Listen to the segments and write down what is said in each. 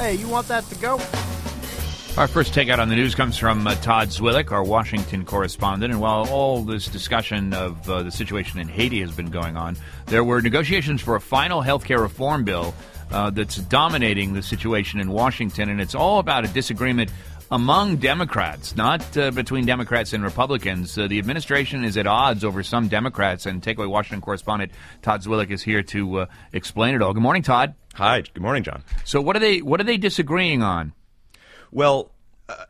Hey, you want that to go? Our first takeout on the news comes from uh, Todd Zwillich, our Washington correspondent. And while all this discussion of uh, the situation in Haiti has been going on, there were negotiations for a final health care reform bill uh, that's dominating the situation in Washington. And it's all about a disagreement among Democrats, not uh, between Democrats and Republicans. Uh, the administration is at odds over some Democrats, and Takeaway Washington correspondent Todd Zwillich is here to uh, explain it all. Good morning, Todd. Hi. Good morning, John. So, what are they what are they disagreeing on? Well, uh,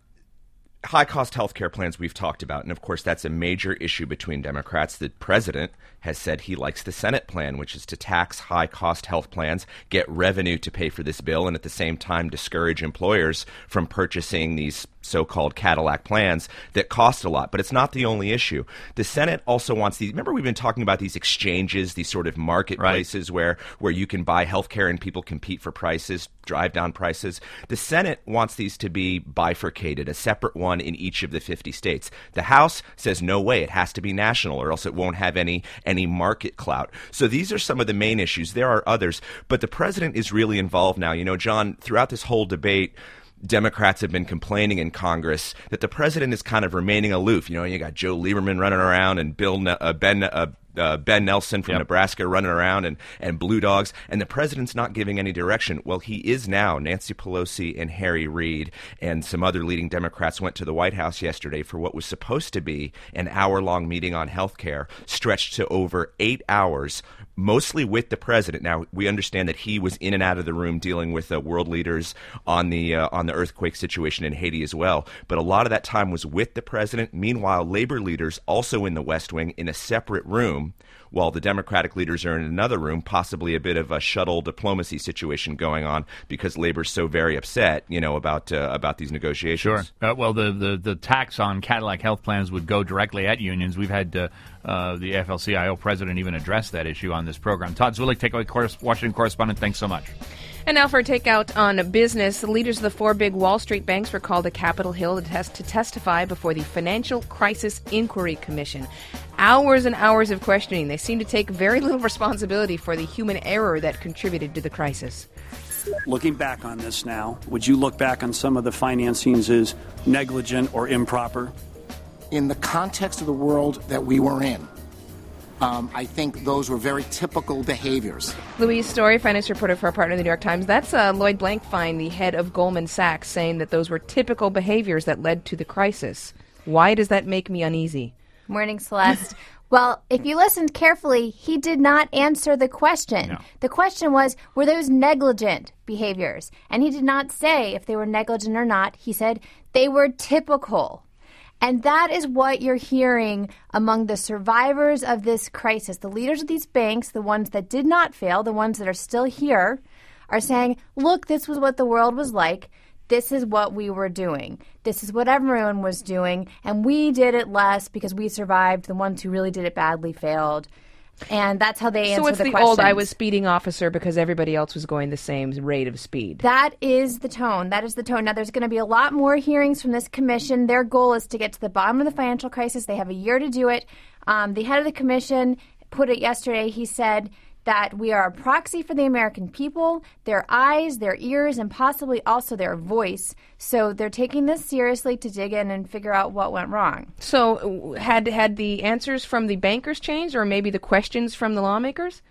high cost health care plans we've talked about, and of course that's a major issue between Democrats. The president has said he likes the Senate plan, which is to tax high cost health plans, get revenue to pay for this bill, and at the same time discourage employers from purchasing these so called Cadillac plans that cost a lot. But it's not the only issue. The Senate also wants these. Remember, we've been talking about these exchanges, these sort of marketplaces right. where, where you can buy health care and people compete for prices, drive down prices. The Senate wants these to be bifurcated, a separate one in each of the 50 states. The House says, no way, it has to be national or else it won't have any, any market clout. So these are some of the main issues. There are others, but the president is really involved now. You know, John, throughout this whole debate, Democrats have been complaining in Congress that the president is kind of remaining aloof. You know, you got Joe Lieberman running around and Bill uh, Ben uh, uh, Ben Nelson from yep. Nebraska running around and, and Blue Dogs, and the president's not giving any direction. Well, he is now. Nancy Pelosi and Harry Reid and some other leading Democrats went to the White House yesterday for what was supposed to be an hour long meeting on health care, stretched to over eight hours, mostly with the president. Now, we understand that he was in and out of the room dealing with uh, world leaders on the, uh, on the earthquake situation in Haiti as well, but a lot of that time was with the president. Meanwhile, labor leaders also in the West Wing in a separate room while the Democratic leaders are in another room, possibly a bit of a shuttle diplomacy situation going on because labor's so very upset, you know, about uh, about these negotiations. Sure. Uh, well, the, the the tax on Cadillac health plans would go directly at unions. We've had uh, uh the AFL-CIO president even address that issue on this program. Todd Zwillich, Takeaway Washington correspondent. Thanks so much. And now for a takeout on business. The leaders of the four big Wall Street banks were called to Capitol Hill to, test, to testify before the Financial Crisis Inquiry Commission. Hours and hours of questioning. They seem to take very little responsibility for the human error that contributed to the crisis. Looking back on this now, would you look back on some of the financings as negligent or improper? In the context of the world that we were in, um, I think those were very typical behaviors. Louise Story, finance reporter for our partner, the New York Times. That's uh, Lloyd Blankfein, the head of Goldman Sachs, saying that those were typical behaviors that led to the crisis. Why does that make me uneasy? Morning, Celeste. Well, if you listened carefully, he did not answer the question. No. The question was, were those negligent behaviors? And he did not say if they were negligent or not. He said they were typical. And that is what you're hearing among the survivors of this crisis. The leaders of these banks, the ones that did not fail, the ones that are still here, are saying, look, this was what the world was like. This is what we were doing. This is what everyone was doing. And we did it less because we survived. The ones who really did it badly failed. And that's how they answer so it's the, the old I was speeding officer because everybody else was going the same rate of speed. That is the tone. That is the tone. Now there's going to be a lot more hearings from this commission. Their goal is to get to the bottom of the financial crisis. They have a year to do it. Um, the head of the commission put it yesterday. He said that we are a proxy for the American people, their eyes, their ears, and possibly also their voice. So they're taking this seriously to dig in and figure out what went wrong. So had had the answers from the bankers changed, or maybe the questions from the lawmakers?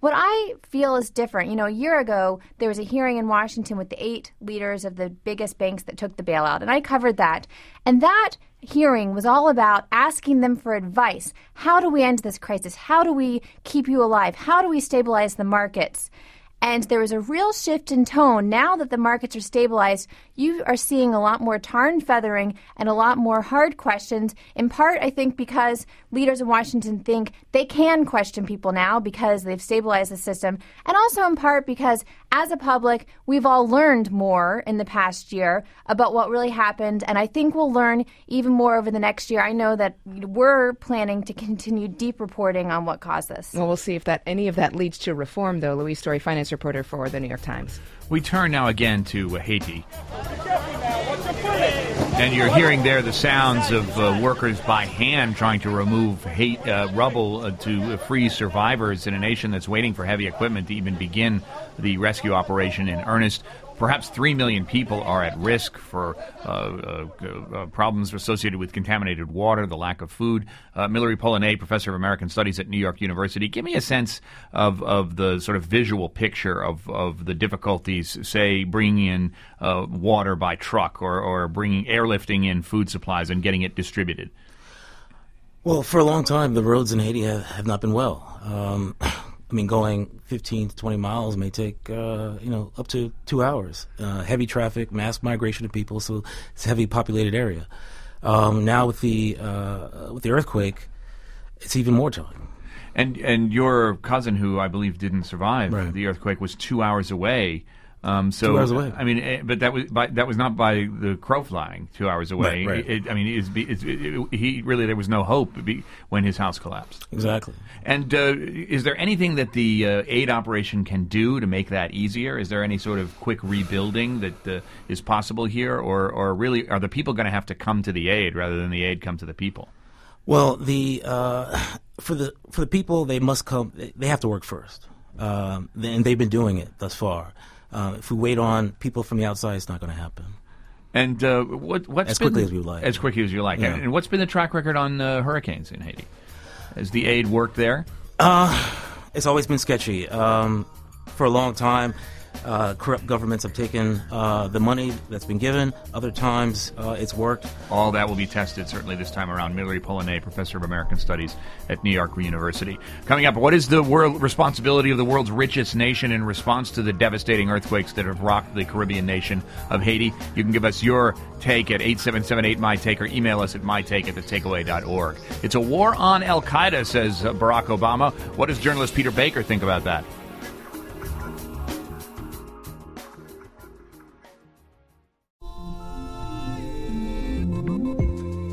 What I feel is different. You know, a year ago, there was a hearing in Washington with the eight leaders of the biggest banks that took the bailout, and I covered that. And that hearing was all about asking them for advice. How do we end this crisis? How do we keep you alive? How do we stabilize the markets? And there was a real shift in tone. Now that the markets are stabilized, you are seeing a lot more tar and feathering and a lot more hard questions. In part, I think, because leaders in Washington think they can question people now because they've stabilized the system. And also in part because, as a public, we've all learned more in the past year about what really happened. And I think we'll learn even more over the next year. I know that we're planning to continue deep reporting on what caused this. Well, we'll see if that any of that leads to reform, though. Louise Story, finance reporter for the New York Times. We turn now again to uh, Haiti. And you're hearing there the sounds of uh, workers by hand trying to remove hate, uh, rubble uh, to free survivors in a nation that's waiting for heavy equipment to even begin the rescue operation in earnest. Perhaps 3 million people are at risk for uh, uh, uh, problems associated with contaminated water, the lack of food. Uh, Millery Polyné, professor of American Studies at New York University, give me a sense of, of the sort of visual picture of, of the difficulties, say, bringing in uh, water by truck or, or bringing airlifting in food supplies and getting it distributed. Well, for a long time, the roads in Haiti have, have not been well. Um, I mean, going 15 to 20 miles may take, uh, you know, up to two hours. Uh, heavy traffic, mass migration of people, so it's a heavy populated area. Um, now with the uh, with the earthquake, it's even more time. And and your cousin, who I believe didn't survive Right. the earthquake, was two hours away. Um, so Two hours away. I mean, eh, but that was by, that was not by the crow flying two hours away. Right, right. It, I mean, it's, it's, it, he really there was no hope when his house collapsed. Exactly. And uh, is there anything that the uh, aid operation can do to make that easier? Is there any sort of quick rebuilding that uh, is possible here, or, or really are the people going to have to come to the aid rather than the aid come to the people? Well, the uh, for the for the people, they must come. They- They have to work first, um, and they've been doing it thus far. Uh, if we wait on people from the outside, it's not going to happen. And uh, what what's As been- quickly as we like. As quickly as you like. Yeah. And, what's been the track record on uh, hurricanes in Haiti? Has the aid worked there? It's always been sketchy. Um, for a long time, uh, corrupt governments have taken uh, the money that's been given. Other times, uh, it's worked. All that will be tested certainly this time around. Millery Polyné, professor of American Studies at New York University. Coming up, what is the world responsibility of the world's richest nation in response to the devastating earthquakes that have rocked the Caribbean nation of Haiti? You can give us your take at 8778 my take or email us at mytake at thetakeaway.org. It's a war on Al Qaeda, says uh, Barack Obama. What does journalist Peter Baker think about that?